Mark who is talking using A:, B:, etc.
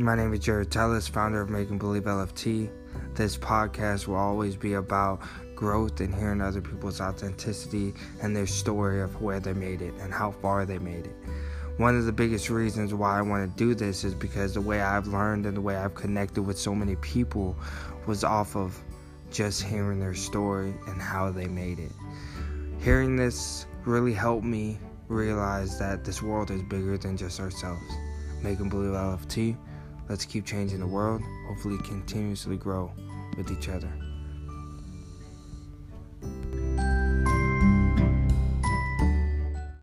A: My name is Jared Tellis, founder of Making Believe LFT. This podcast will always be about growth and hearing other people's authenticity and their story of where they made it and how far they made it. One of the biggest reasons why I want to do this is because the way I've learned and the way I've connected with so many people was off of just hearing their story and how they made it. Hearing this really helped me realize that this world is bigger than just ourselves. Making Believe LFT, let's keep changing the world, hopefully continuously grow with each other.